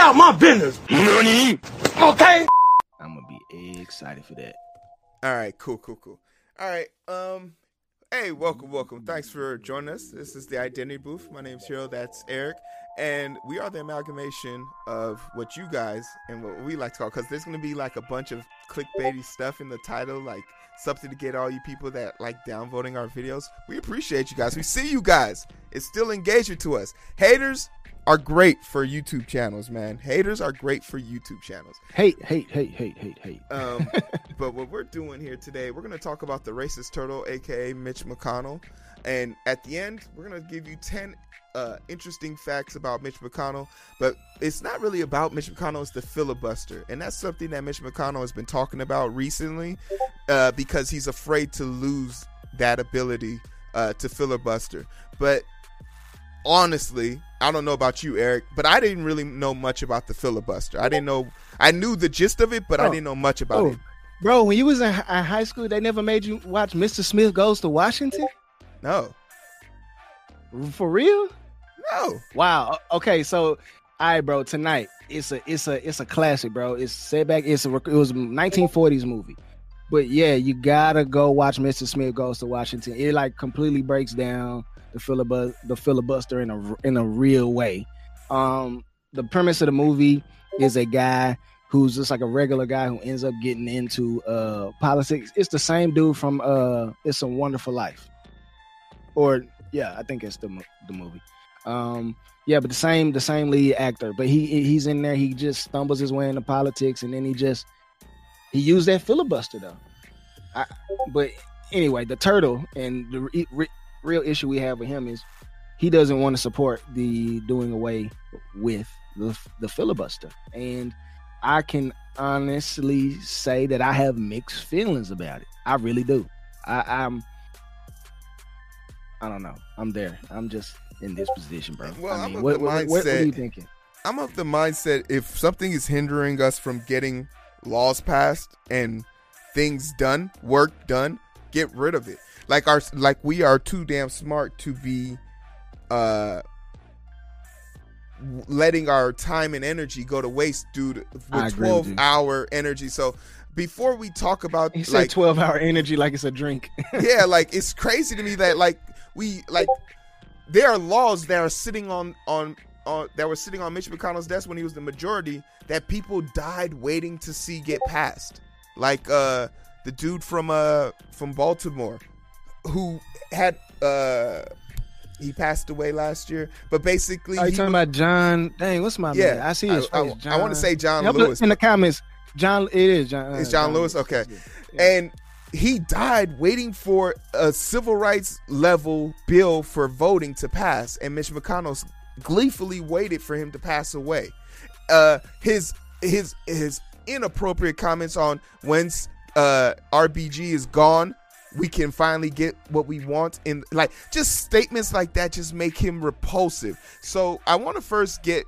out my business. Okay. I'm gonna be excited for that. All right, cool, cool, cool. All right, um, hey, welcome, welcome. Thanks for joining us. This is the Identity Booth. My name's Heero. That's Eric, and we are the amalgamation of what you guys and what we like to call. Because there's gonna be like a bunch of clickbaity stuff in the title, like something to get all you people that like downvoting our videos. We appreciate you guys. We see you guys. It's still engagement to us. Haters are great for YouTube channels, man. Haters are great for YouTube channels. Hate, hate, hate, hate, hate, hate. Um, but what we're doing here today, we're going to talk about the racist turtle, aka Mitch McConnell. And at the end, we're going to give you 10 uh, interesting facts about Mitch McConnell. But it's not really about Mitch McConnell, it's the filibuster. And that's something that Mitch McConnell has been talking about recently uh, because he's afraid to lose that ability uh, to filibuster. But honestly, I don't know about you, Eric, but I didn't really know much about the filibuster. I didn't know. I knew the gist of it, but I Oh. didn't know much about Oh, it. bro, when you was in high school, they never made you watch Mr. Smith Goes to Washington. No, For real? no. Wow. Okay, so all right, bro. Tonight it's a it's a it's a classic, bro. It's setback. It's a it was a 1940s movie, but yeah, you gotta go watch Mr. Smith Goes to Washington. It like completely breaks down the filibuster the filibuster in a in a real way. Um, the premise of the movie is a guy who's just like a regular guy who ends up getting into uh politics. It's the same dude from uh It's a Wonderful Life, or yeah, I think it's the the movie. Um, yeah, but the same the same lead actor, but he he's in there. He just stumbles his way into politics, and then he just he used that filibuster though. I, but anyway, the turtle and the re, re, real issue we have with him is he doesn't want to support the doing away with the, the filibuster, and I can honestly say that I have mixed feelings about it. I really do. I, I'm I don't know. I'm there. I'm just in this position, bro. Well, I I'm mean, of what, the what, what, what are you thinking? I'm of the mindset if something is hindering us from getting laws passed and things done, work done, get rid of it. Like our like we are too damn smart to be uh letting our time and energy go to waste due to I with agree with 12 hour energy. So before we talk about He said like 12 hour energy like it's a drink. yeah, like it's crazy to me that like we like there are laws that are sitting on on on that were sitting on Mitch McConnell's desk when he was the majority that people died waiting to see get passed. Like uh the dude from uh from Baltimore who had uh he passed away last year, but basically Are you talking about John? Dang, what's my name? Yeah, man? I see his I- I- face. I wanna say John Help Lewis, in the comments. John, it is John. uh, It's John Lewis? Okay. Yeah. and he died waiting for a civil rights level bill for voting to pass and mitch mcconnell gleefully waited for him to pass away uh his his his inappropriate comments on when's uh rbg is gone we can finally get what we want in like just statements like that just make him repulsive so i want to first get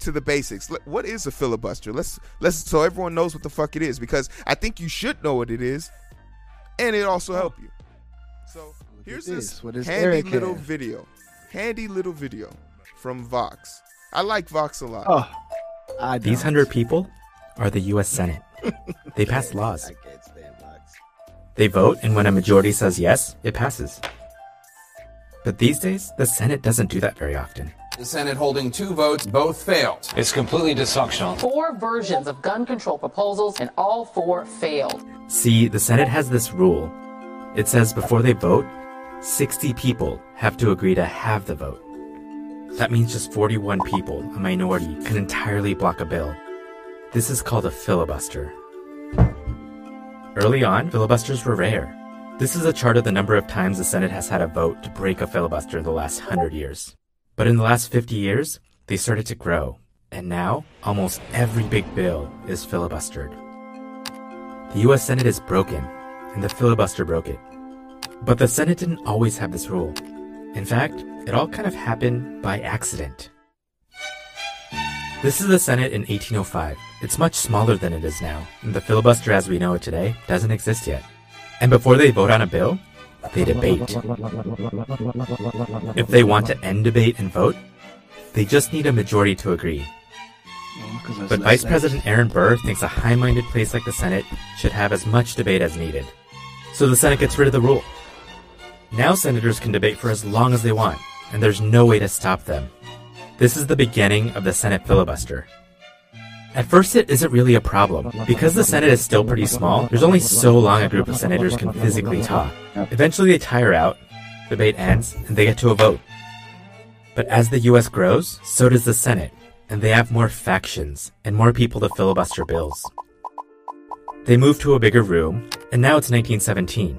to the basics. What is a filibuster? Let's let's so everyone knows what the fuck it is because I think you should know what it is, and it also help you. So here's at this, this, handy Eric little have? video, handy little video from Vox. I like Vox a lot. Oh, These hundred people are the U.S. Senate. They pass laws. They vote, and when a majority says yes, it passes. But these days, the Senate doesn't do that very often. The Senate holding two votes, both failed. It's completely dysfunctional. four versions of gun control proposals, and all four failed. See, the Senate has this rule. It says before they vote, 60 people have to agree to have the vote. That means just 41 people, a minority, can entirely block a bill. This is called a filibuster. Early on, filibusters were rare. This is a chart of the number of times the Senate has had a vote to break a filibuster in the last 100 years. But in the last 50 years, they started to grow. And now, almost every big bill is filibustered. The US Senate is broken, and the filibuster broke it. But the Senate didn't always have this rule. In fact, it all kind of happened by accident. This is the Senate in 1805. It's much smaller than it is now, the filibuster as we know it today doesn't exist yet. And before they vote on a bill, they debate. If they want to end debate and vote, they just need a majority to agree. But Vice. President Aaron Burr thinks a high minded place like the Senate should have as much debate as needed. So the Senate gets rid of the rule. Now senators can debate for as long as they want, and there's no way to stop them. This is the beginning of the Senate filibuster. At first, it isn't really a problem. Because the Senate is still pretty small, there's only so long a group of senators can physically talk. Eventually, they tire out, debate ends, and they get to a vote. But as the US grows, so does the Senate, and they have more factions and more people to filibuster bills. They move to a bigger room, and now it's 1917.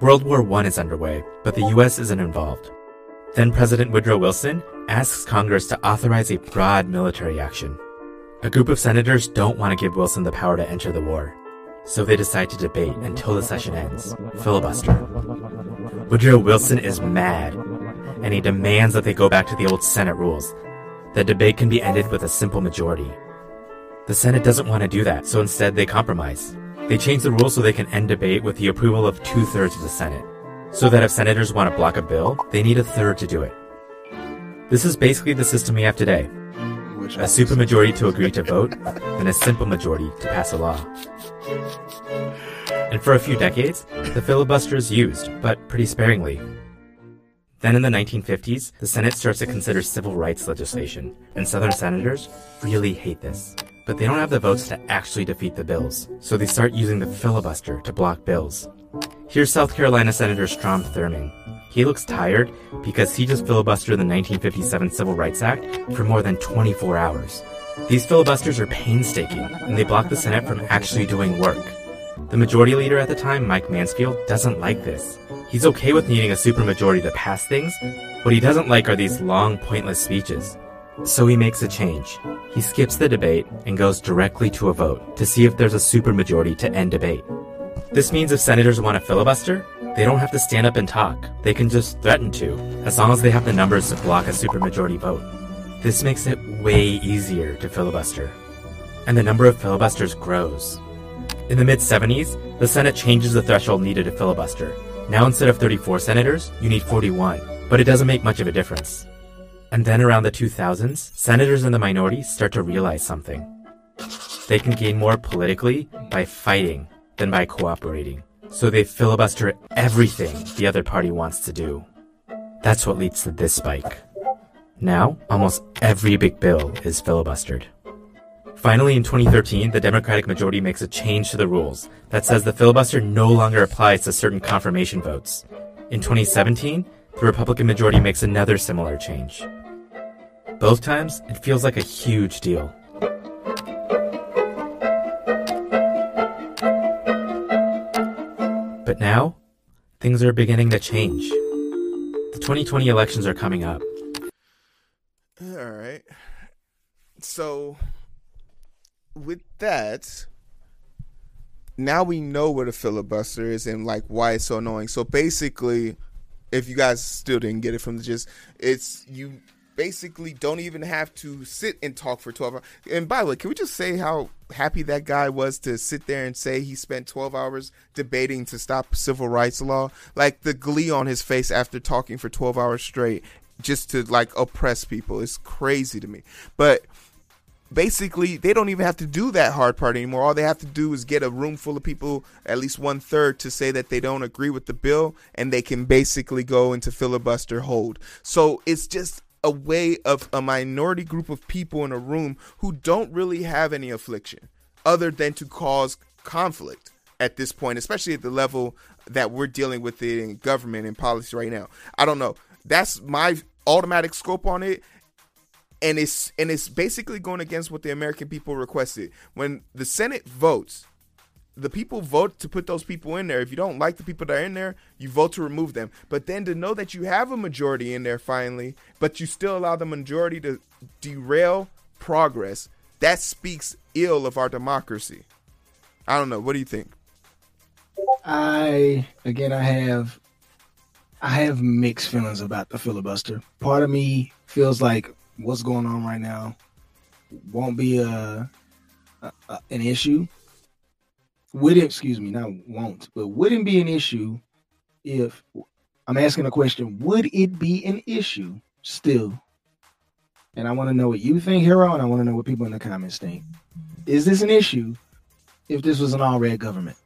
World War I is underway, but the US isn't involved. Then President Woodrow Wilson asks Congress to authorize a broad military action. A group of senators don't want to give Wilson the power to enter the war, so they decide to debate until the session ends. Filibuster. Woodrow Wilson is mad, and he demands that they go back to the old Senate rules. The debate can be ended with a simple majority. The Senate doesn't want to do that, so instead they compromise. They change the rules so they can end debate with the approval of two thirds of the Senate. So that if senators want to block a bill, they need a third to do it. This is basically the system we have today Which a supermajority to agree to vote, and a simple majority to pass a law. And for a few decades, the filibuster is used, but pretty sparingly. Then in the 1950s, the Senate starts to consider civil rights legislation, and Southern senators really hate this. But they don't have the votes to actually defeat the bills, so they start using the filibuster to block bills. Here's South Carolina Senator Strom Thurmond. He looks tired because he just filibustered the 1957 Civil Rights Act for more than 24 hours. These filibusters are painstaking, and they block the Senate from actually doing work. The majority leader at the time, Mike Mansfield, doesn't like this. He's okay with needing a supermajority to pass things. What he doesn't like are these long, pointless speeches. So he makes a change. He skips the debate and goes directly to a vote to see if there's a supermajority to end debate. This means if senators want to filibuster, they don't have to stand up and talk. They can just threaten to, as long as they have the numbers to block a supermajority vote. This makes it way easier to filibuster. And the number of filibusters grows. In the mid 70s, the Senate changes the threshold needed to filibuster. Now instead of 34 senators, you need 41, but it doesn't make much of a difference. And then around the 2000s, senators in the minority start to realize something. They can gain more politically by fighting than by cooperating. So they filibuster everything the other party wants to do. That's what leads to this spike. Now, almost every big bill is filibustered. Finally, in 2013, the Democratic majority makes a change to the rules that says the filibuster no longer applies to certain confirmation votes. In 2017, the Republican majority makes another similar change. Both times, it feels like a huge deal. But now, things are beginning to change. The 2020 elections are coming up. All right. So, with that, now we know what a filibuster is and like why it's so annoying. So basically, if you guys still didn't get it from the gist, it's you basically don't even have to sit and talk for 12 hours. And by the way, can we just say how happy that guy was to sit there and say he spent 12 hours debating to stop civil rights law? Like the glee on his face after talking for 12 hours straight just to like oppress people is crazy to me. But basically they don't even have to do that hard part anymore. All they have to do is get a room full of people, at least one third, to say that they don't agree with the bill, and they can basically go into filibuster hold. So it's just a way of a minority group of people in a room who don't really have any affliction other than to cause conflict at this point, especially at the level that we're dealing with it in government and policy right now. I don't know. That's my automatic scope on it and it's and it's basically going against what the American people requested. When the Senate votes, the people vote to put those people in there. If you don't like the people that are in there, you vote to remove them. But then to know that you have a majority in there finally, but you still allow the majority to derail progress, that speaks ill of our democracy. I don't know. What do you think? I again, I have, I have mixed feelings about the filibuster. Part of me feels like what's going on right now won't be a, a, a an issue. Wouldn't excuse me, not won't, but wouldn't be an issue if I'm asking a question. Would it be an issue still and I want to know what you think, Heero, and I want to know what people in the comments think. Is this an issue if this was an all red government?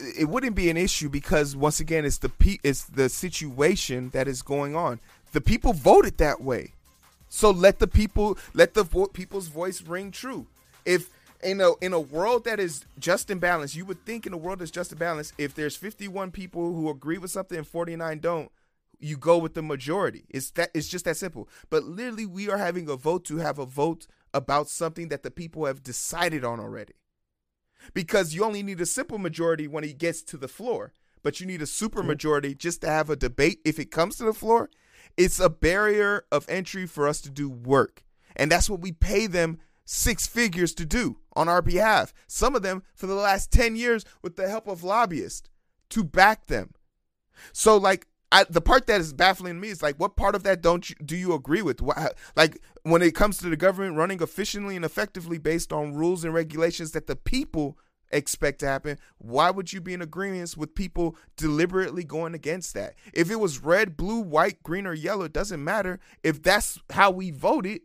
it wouldn't be an issue because once again it's the pe- it's the situation that is going on. The people voted that way. So let the people let the vo- people's voice ring true. If in a in a world that is just in balance, you would think in a world that's just in balance, if there's 51 people who agree with something and 49 don't, you go with the majority. It's that it's just that simple. But literally we are having a vote to have a vote about something that the people have decided on already because you only need a simple majority when it gets to the floor, but you need a super majority just to have a debate if it comes to the floor. It's a barrier of entry for us to do work. And that's what we pay them six figures to do on our behalf. Some of them for the last 10 years with the help of lobbyists to back them. So like I, the part that is baffling me is like, what part of that don't you, do you agree with? Like when it comes to the government running efficiently and effectively based on rules and regulations that the people expect to happen, why would you be in agreement with people deliberately going against that? If it was red, blue, white, green, or yellow, it doesn't matter. If that's how we voted,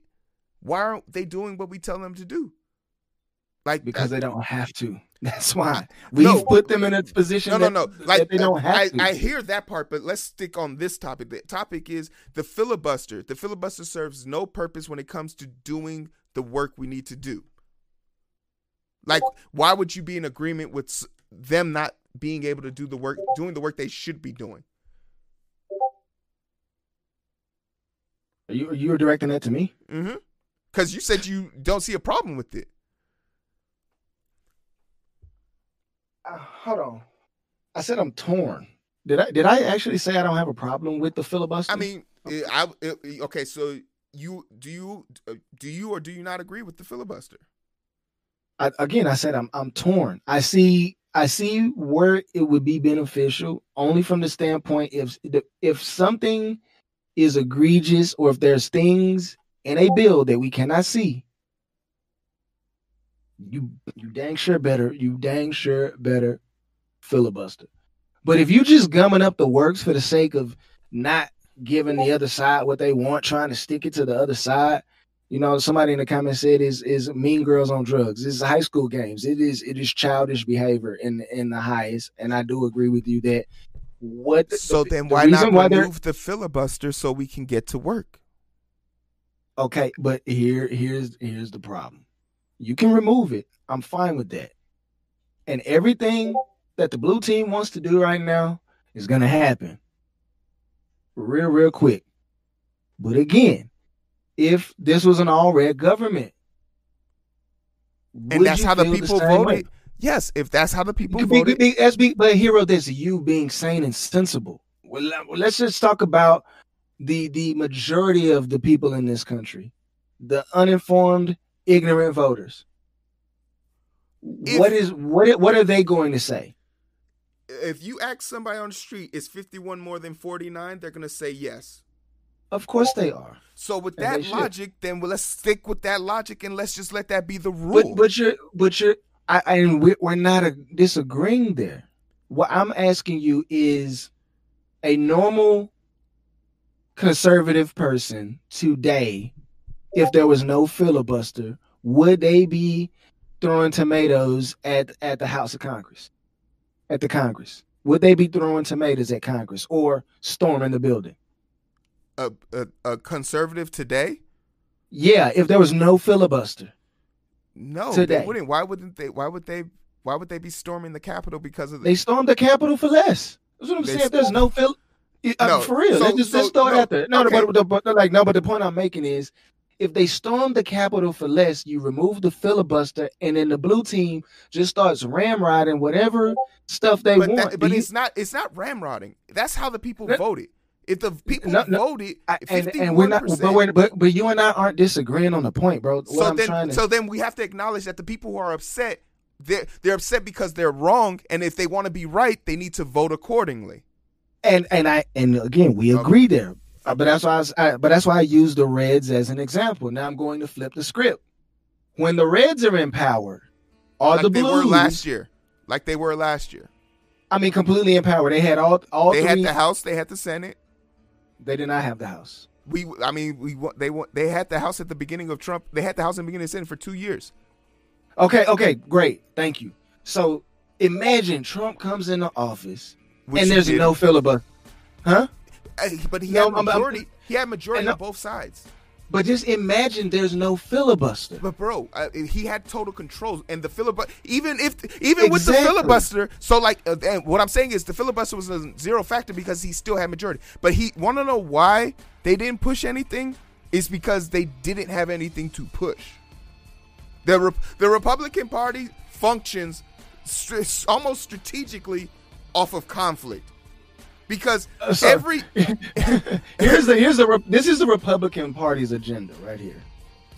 why aren't they doing what we tell them to do? Like Because uh, they don't have to. That's why we've No. put them in a position. No, no, no. that Like they don't have I, to. I hear that part, but let's stick on this topic. The topic is the filibuster. The filibuster serves no purpose when it comes to doing the work we need to do. Like, why would you be in agreement with them not being able to do the work, doing the work they should be doing? Are you you were directing that to me? Mm-hmm. Because you said you don't see a problem with it. Uh, hold on. I said I'm torn. Did I did I actually say I don't have a problem with the filibuster? I mean, it, I it, okay. So you do you uh, do you or do you not agree with the filibuster? I, again, I said I'm I'm torn. I see I see where it would be beneficial only from the standpoint if if something is egregious or if there's things in a bill that we cannot see. You you dang sure better you dang sure better filibuster. But if you just gumming up the works for the sake of not giving the other side what they want, trying to stick it to the other side, you know, somebody in the comments said is is Mean Girls on drugs. This is high school games. It is it is childish behavior in in the highest, and I do agree with you that what. So the- then the why not remove the filibuster so we can get to work? Okay, but here here's here's the problem. You can remove it. I'm fine with that. And everything that the blue team wants to do right now is gonna happen. Real, real quick. But again, if this was an all red government, And that's how the people way? voted. Yes, if that's how the people be- voted. be- that's be- but hero, that's you being sane and sensible. Well, let's just talk about the the majority of the people in this country, the uninformed, ignorant voters. If- what is what what are they going to say? if you ask somebody on the street, is 51 more than 49? They're going to say yes. Of course they are. So with And that they should. logic, then well, let's stick with that logic and let's just let that be the rule. But but you're but you're I, I and we're, we're not a, disagreeing there. What I'm asking you is a normal conservative person today, if there was no filibuster, would they be throwing tomatoes at at the House of Congress, at the Congress? Would they be throwing tomatoes at Congress or storming the building? a, a, a conservative today? Yeah, if there was no filibuster. No, Today. they wouldn't. Why wouldn't they? Why would they? Why would they be storming the Capitol because of the? They stormed the Capitol for less. That's what I'm They saying. If there's no fil, I- No, for real, so- let's just so- throw it no, out there. No, okay. but, but, but like no, but the point I'm making is, if they storm the Capitol for less, you remove the filibuster, and then the blue team just starts ramrodding whatever stuff they but want. that, but you- it's not. It's not ramrodding. That's how the people No. voted. If the people No, no, voted, I- and, and we're not, but, but but you and I aren't disagreeing on the point, bro. What so I'm then, to so then we have to acknowledge that the people who are upset, they're they're upset because they're wrong, and if they want to be right, they need to vote accordingly. And and I and again we agree there. Uh, but that's why I, was, I but that's why I use the Reds as an example. Now I'm going to flip the script. When the Reds are in power, are like the they were last year, like they were last year. I mean, completely in power. They had all all They three. had the House, they had the Senate. They did not have the House. we, I mean, we they want they had the house at the beginning of Trump. They had the house in the beginning of Senate for two years. Okay, okay, great. Thank you. So imagine Trump comes into office and there's did. no filibuster. Huh? Uh, but he No, had I'm- I'm- majority. he had majority on both sides. But just imagine there's no filibuster. But bro, uh, he had total control, and the filibuster. Even if, even with the filibuster, so like, uh, and what I'm saying is the filibuster was a zero factor because he still had majority. But he want to know why they didn't push anything is because they didn't have anything to push. The Re- the Republican Party functions str- almost strategically off of conflict because Uh, so- every here's the here's the Re- this is the Republican Party's agenda right here.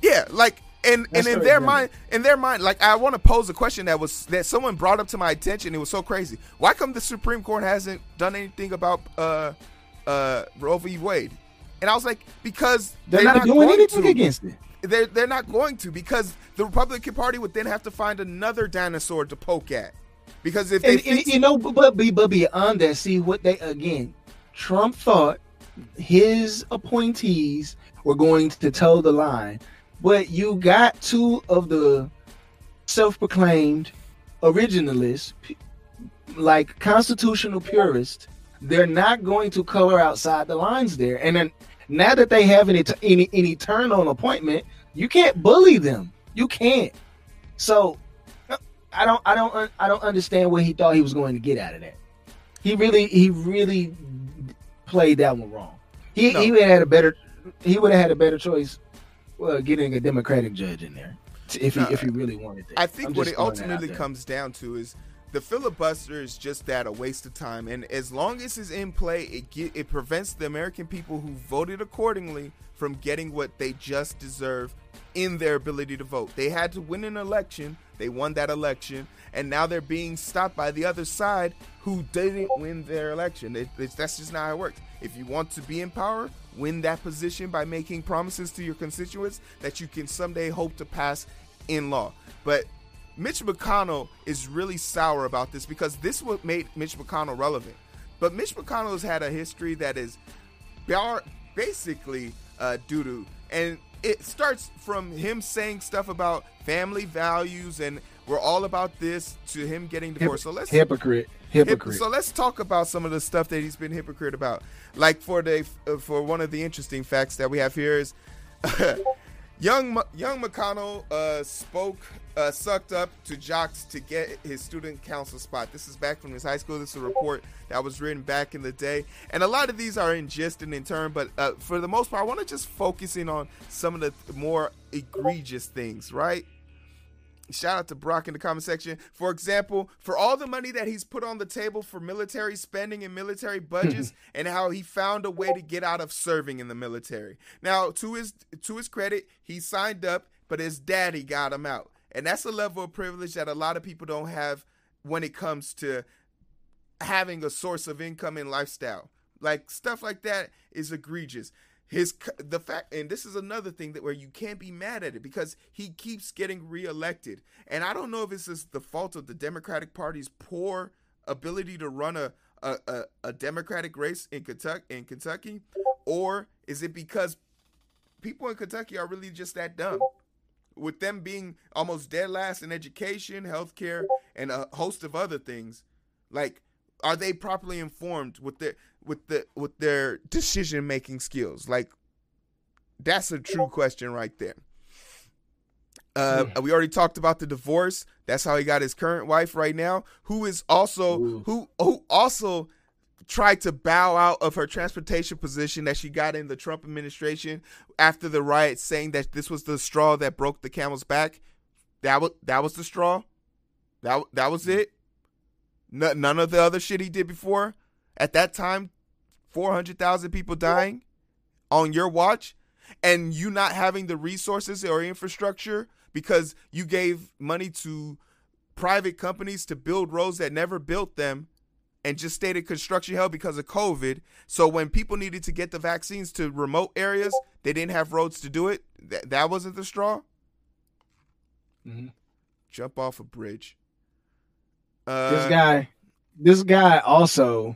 Yeah, like and That's and in their agenda. mind, in their mind, like I want to pose a question that was that someone brought up to my attention. It was so crazy. Why come the Supreme Court hasn't done anything about uh uh Roe v. Wade? And I was like, because They're, not, doing anything to. against it. They're they're not going to because the Republican Party would then have to find another dinosaur to poke at. Because if they And, and you know, but, but but beyond that, see what they again, Trump thought his appointees were going to toe the line, but you got two of the self-proclaimed originalists, like constitutional purists. They're not going to color outside the lines there, and then now that they have an, an, an eternal appointment, you can't bully them. You can't. So I don't I don't uh, I don't understand what he thought he was going to get out of that. He really he really played that one wrong. He No. he would have had a better he would have had a better choice well, getting a Democratic judge in there if he No, if he really wanted that. I think I'm what it throwing that out ultimately comes down to is the filibuster is just that a waste of time, and as long as it's in play, it get, it prevents the American people who voted accordingly from getting what they just deserve in their ability to vote. They had to win an election, they won that election, and now they're being stopped by the other side who didn't win their election. It, it's, that's just not how it works. If you want to be in power, win that position by making promises to your constituents that you can someday hope to pass in law. But Mitch McConnell is really sour about this because this what made Mitch McConnell relevant. But Mitch McConnell has had a history that is bar- basically uh, doo doo, and it starts from him saying stuff about family values and we're all about this to him getting divorced. so let's hypocrite Hip- hypocrite. So let's talk about some of the stuff that he's been hypocrite about. Like for the uh, for one of the interesting facts that we have here is young young McConnell uh, spoke uh, sucked up to jocks to get his student council spot. This is back from his high school. This is a report that was written back in the day, and a lot of these are in gist and in turn. But uh, for the most part, I want to just focus in on some of the more egregious things, right? Shout out to Brock in the comment section. For example, for all the money that he's put on the table for military spending and military budgets and how he found a way to get out of serving in the military. Now, to his to his credit, he signed up, but his daddy got him out. And that's a level of privilege that a lot of people don't have when it comes to having a source of income and lifestyle. Like stuff like that is egregious. His the fact, and this is another thing that where you can't be mad at it because he keeps getting reelected, and I don't know if this is the fault of the Democratic Party's poor ability to run a a, a, a Democratic race in Kentucky in Kentucky, or is it because people in Kentucky are really just that dumb? With them being almost dead last in education, healthcare, and a host of other things, like are they properly informed with their with the with their decision making skills like that's a true question right there uh, we already talked about the divorce. That's how he got his current wife right now, who is also Ooh. who who also tried to bow out of her transportation position that she got in the Trump administration after the riots, saying that this was the straw that broke the camel's back. That was that was the straw. That that was mm-hmm. it. No, none of the other shit he did before. At that time, four hundred thousand people dying on your watch, and you not having the resources or infrastructure because you gave money to private companies to build roads that never built them and just stayed in construction hell because of COVID. So when people needed to get the vaccines to remote areas, they didn't have roads to do it. Th- that wasn't the straw. Mhm. Jump off a bridge. Uh, this guy this guy also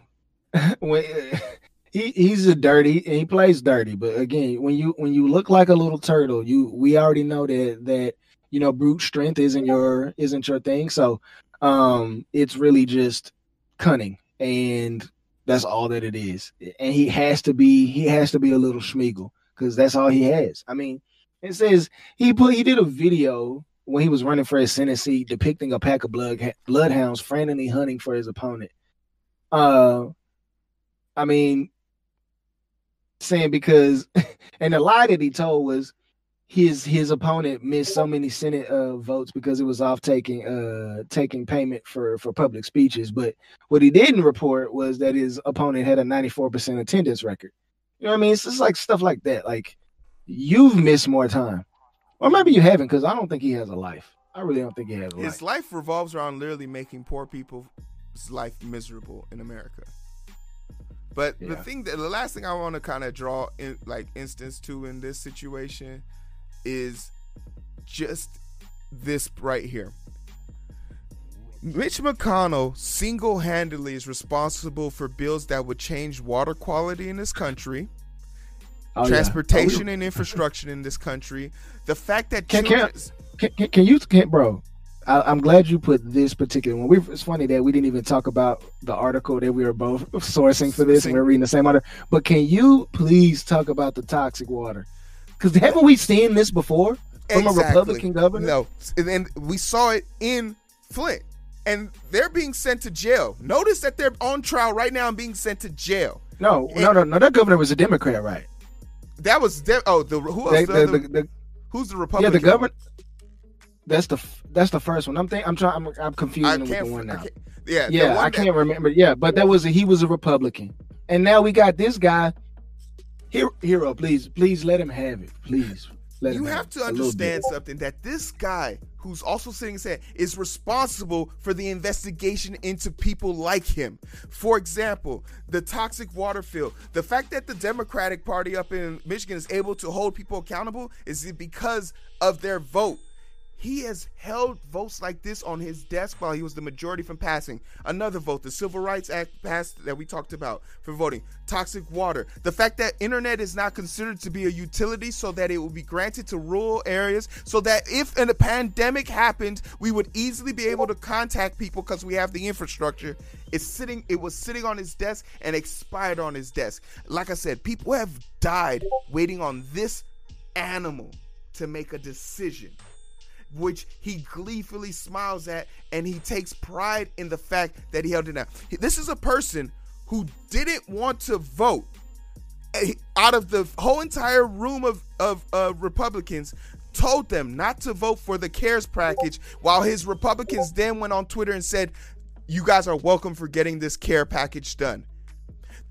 when he he's a dirty and he plays dirty. But again, when you when you look like a little turtle, you we already know that that you know brute strength isn't your isn't your thing. So um it's really just cunning and that's all that it is. And he has to be he has to be a little Sméagol because that's all he has. I mean, it says he put he did a video when he was running for his Senate depicting a pack of blood bloodhounds frantically hunting for his opponent. Uh I mean, saying because and the lie that he told was his his opponent missed so many Senate uh, votes because it was off taking uh taking payment for for public speeches. But what he didn't report was that his opponent had a 94% attendance record. You know what I mean? It's just like stuff like that. Like you've missed more time. Or maybe you haven't, because I don't think he has a life. I really don't think he has a life. His life. revolves around literally making poor people's life miserable in America. But the thing that the last thing I want to kind of draw in like instance to in this situation is just this right here. Mitch McConnell single-handedly is responsible for bills that would change water quality in this country, Oh, yeah. transportation Oh, and infrastructure in this country. The fact that Can- can- children- Can, can, can you, can, bro? I, I'm glad you put this particular one. We, it's funny that we didn't even talk about the article that we were both sourcing for this, and we're reading the same article. But can you please talk about the toxic water? Because haven't we seen this before from a Republican governor? No, and we saw it in Flint, and they're being sent to jail. Notice that they're on trial right now and being sent to jail. no, no, no, no. That governor was a Democrat, right? That was de- oh the who else? The the- the- the- who's the yeah, the governor. That's the that's the first one. I'm think I'm trying. I'm, I'm confusing it with the one now. yeah, Yeah, I can't remember. Yeah, but that was a, he was a Republican, and now we got this guy. Heero, hero, oh, please, please let him have it. Please, let You him have it to a little bit. understand something that this guy, who's also sitting saying, is responsible for the investigation into people like him. For example, the toxic water field. The fact that the Democratic Party up in Michigan is able to hold people accountable is because of their vote. He has held votes like this on his desk while he was the majority from passing. Another vote, the Civil Rights Act passed that we talked about for voting. Toxic water. The fact that internet is not considered to be a utility so that it will be granted to rural areas so that if a pandemic happened, we would easily be able to contact people because we have the infrastructure. It's sitting it was sitting on his desk and expired on his desk. Like I said, people have died waiting on this animal to make a decision which he gleefully smiles at and he takes pride in the fact that he held it down. This is a person who didn't want to vote Eh, out of the whole entire room of, of uh, Republicans told them not to vote for the CARES package while his Republicans then went on Twitter and said, you guys are welcome for getting this care package done.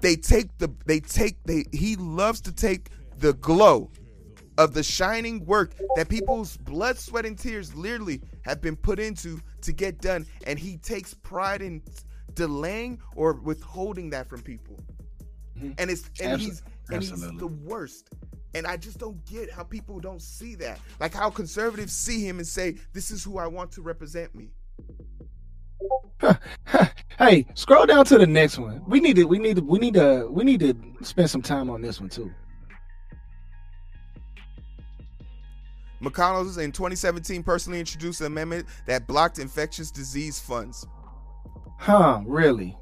They take the they take they he loves to take the glow of the shining work that people's blood, sweat, and tears literally have been put into to get done, and he takes pride in delaying or withholding that from people. Mm-hmm. And it's and he's and he's the worst. And I just don't get how people don't see that. Like how conservatives see him and say, "This is who I want to represent me." hey, scroll down to the next one. We need to. We need to. We need to. We need to spend some time on this one too. McConnell in 2017 personally introduced an amendment that blocked infectious disease funds. Huh? Really?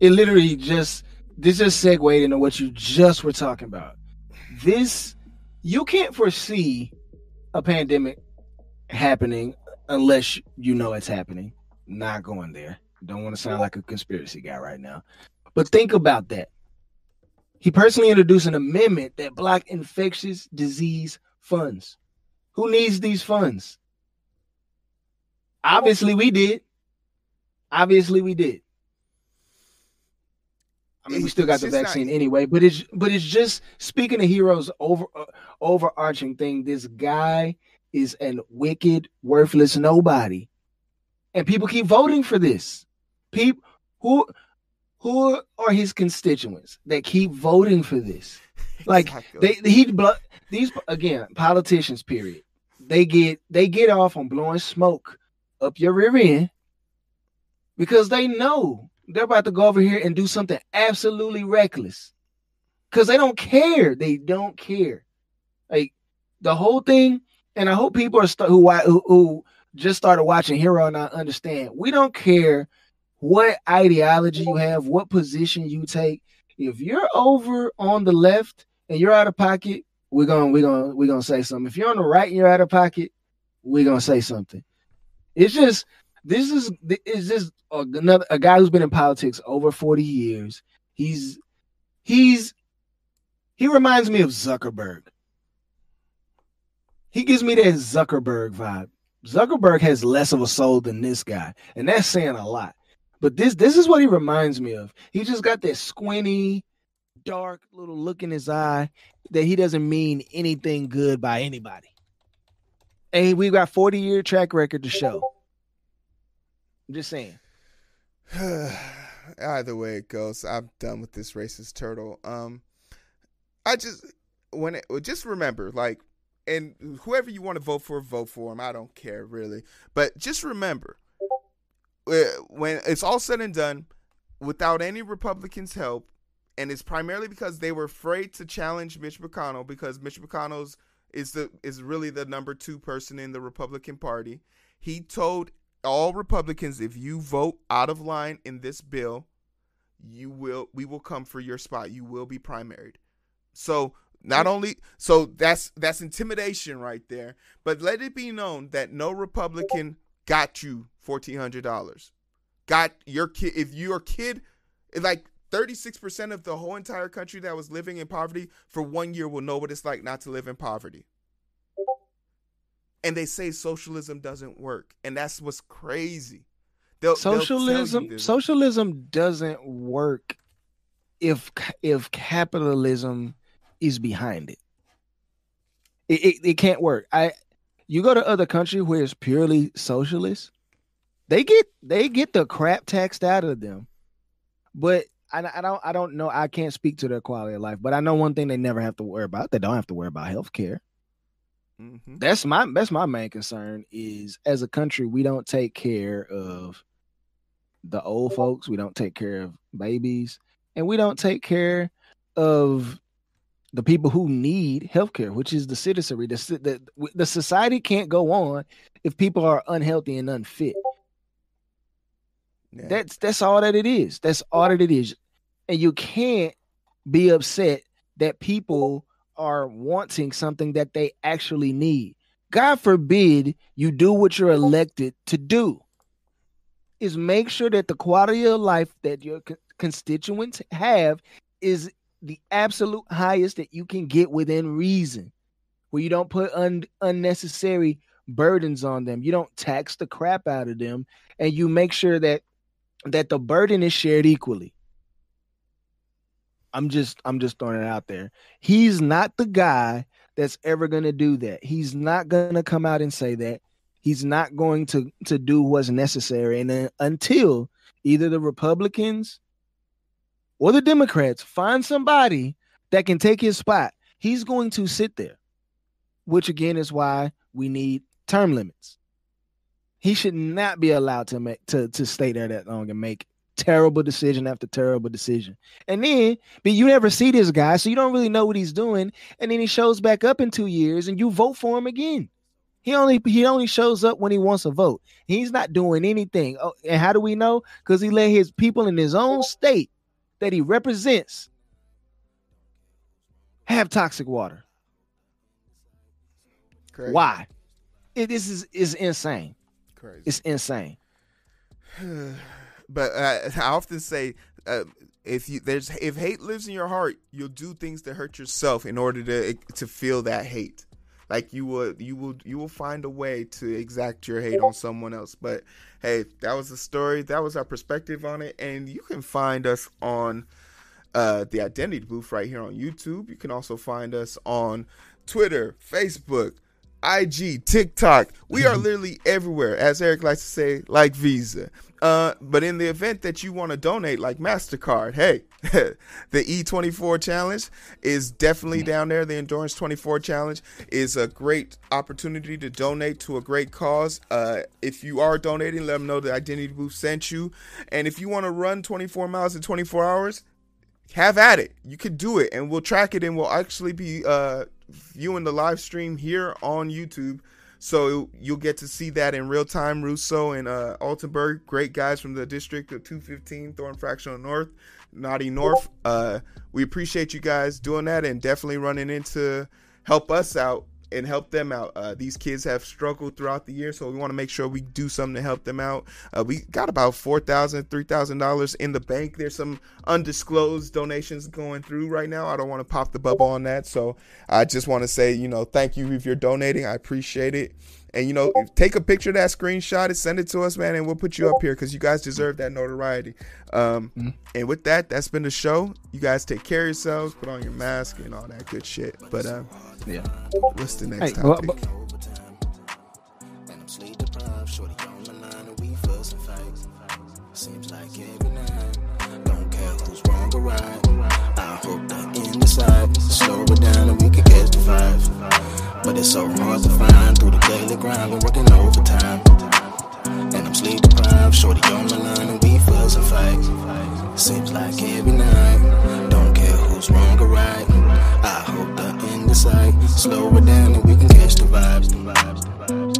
It literally just this just segued into what you just were talking about. This you can't foresee a pandemic happening unless you know it's happening. Not going there. Don't want to sound like a conspiracy guy right now. But think about that. He personally introduced an amendment that blocked infectious disease funds. Who needs these funds? Obviously, we did. Obviously, we did. I mean, we still got the vaccine not- anyway, but it's but it's just speaking of heroes over uh, overarching thing. This guy is an wicked, worthless nobody, and people keep voting for this. People who who are his constituents that keep voting for this? Like Exactly. they he these again politicians. Period. They get they get off on blowing smoke up your rear end because they know they're about to go over here and do something absolutely reckless because they don't care. They don't care. Like the whole thing, and I hope people are st- who, who who just started watching Heero and I understand. We don't care what ideology you have, what position you take. If you're over on the left and you're out of pocket, we're gonna we're gonna we're gonna say something. If you're on the right and you're out of pocket, we're gonna say something. It's just this is is just another a guy who's been in politics over 40 years. He's he's he reminds me of Zuckerberg. He gives me that Zuckerberg vibe. Zuckerberg has less of a soul than this guy, and that's saying a lot. But this this is what he reminds me of. He just got that squinty, dark little look in his eye that he doesn't mean anything good by anybody. And we got 40 year track record to show. I'm just saying. Either way it goes, I'm done with this racist turtle. Um, I just when it just remember like, and whoever you want to vote for, vote for him. I don't care really, but just remember Eh, when it's all said and done, without any Republicans' help, and it's primarily because they were afraid to challenge Mitch McConnell because Mitch McConnell's is the is really the number two person in the Republican Party. He told all Republicans, if you vote out of line in this bill, you will we will come for your spot. You will be primaried. So not only so that's that's intimidation right there, but let it be known that no Republican got you fourteen hundred dollars. Got your kid if your kid like 36% of the whole entire country that was living in poverty for one year will know what it's like not to live in poverty and they say socialism doesn't work, and that's what's crazy. They'll, socialism they'll socialism doesn't work if if capitalism is behind it. It, it. it can't work. I you go to other countries where it's purely socialist, they get they get the crap taxed out of them. But I, I don't I don't know. I can't speak to their quality of life, but I know one thing they never have to worry about. They don't have to worry about health care. Mm-hmm. That's my that's my main concern is as a country we don't take care of the old folks, we don't take care of babies, and we don't take care of the people who need healthcare, which is the citizenry. The, the the society can't go on if people are unhealthy and unfit. Yeah. That's that's all that it is. That's all that it is, and you can't be upset that people are wanting something that they actually need. God forbid you do what you're elected to do. Is make sure that the quality of life that your constituents have is the absolute highest that you can get within reason. Where you don't put un- unnecessary burdens on them. You don't tax the crap out of them and you make sure that that the burden is shared equally. I'm just I'm just throwing it out there. He's not the guy that's ever going to do that. He's not going to come out and say that. He's not going to to do what's necessary and until either the Republicans or the Democrats find somebody that can take his spot, he's going to sit there. Which again is why we need term limits. He should not be allowed to make to to stay there that long and make terrible decision after terrible decision. And then, but you never see this guy, so you don't really know what he's doing. And then he shows back up in two years, and you vote for him again. He only he only shows up when he wants a vote. He's not doing anything. Oh, and how do we know? Because he let his people in his own state that he represents have toxic water. Crazy. Why? It, this is is insane. Crazy. It's insane. But uh, I often say, uh, if you there's if hate lives in your heart, you'll do things to hurt yourself in order to to feel that hate. Like you will you will you will find a way to exact your hate on someone else. But hey, that was the story. That was our perspective on it, and you can find us on uh, the Identity Booth right here on YouTube. You can also find us on Twitter, Facebook, IG, TikTok. We are literally everywhere, as Eric likes to say, like Visa. Uh, but in the event that you want to donate, like Mastercard, hey, the E24 challenge is definitely down there. The Endurance 24 challenge is a great opportunity to donate to a great cause. Uh, if you are donating, let them know the Identity Booth sent you. And if you want to run 24 miles in 24 hours, have at it. You can do it, and we'll track it, and we'll actually be uh, viewing the live stream here on YouTube. So you'll get to see that in real time. Russo and uh, Altenberg, great guys from the district of 215, Thornton Fractional North, Naughty North. Uh, we appreciate you guys doing that and definitely running in to help us out and help them out. Uh, these kids have struggled throughout the year, so we want to make sure we do something to help them out. Uh, we got about $4,000, $3,000 in the bank. There's some undisclosed donations going through right now. I don't want to pop the bubble on that. So I just want to say, you know, thank you if you're donating. I appreciate it. And, you know, take a picture of that screenshot and send it to us, man, and we'll put you up here because you guys deserve that notoriety. Um, mm-hmm. And with that, that's been the show. You guys take care of yourselves, put on your mask and all that good shit. But, uh, yeah. What's the next hey, topic? Well, but- Seems like every night, don't care who's wrong or right. I hope that in the side, slow it down and we can fives. But it's so hard to find through the daily grind. We're working overtime. And I'm sleep deprived. Shorty on my line and we fuss and fight. Seems like every night. Don't care who's wrong or right. I hope the end is sight. Slow it down and we can catch the vibes. The vibes, the vibes.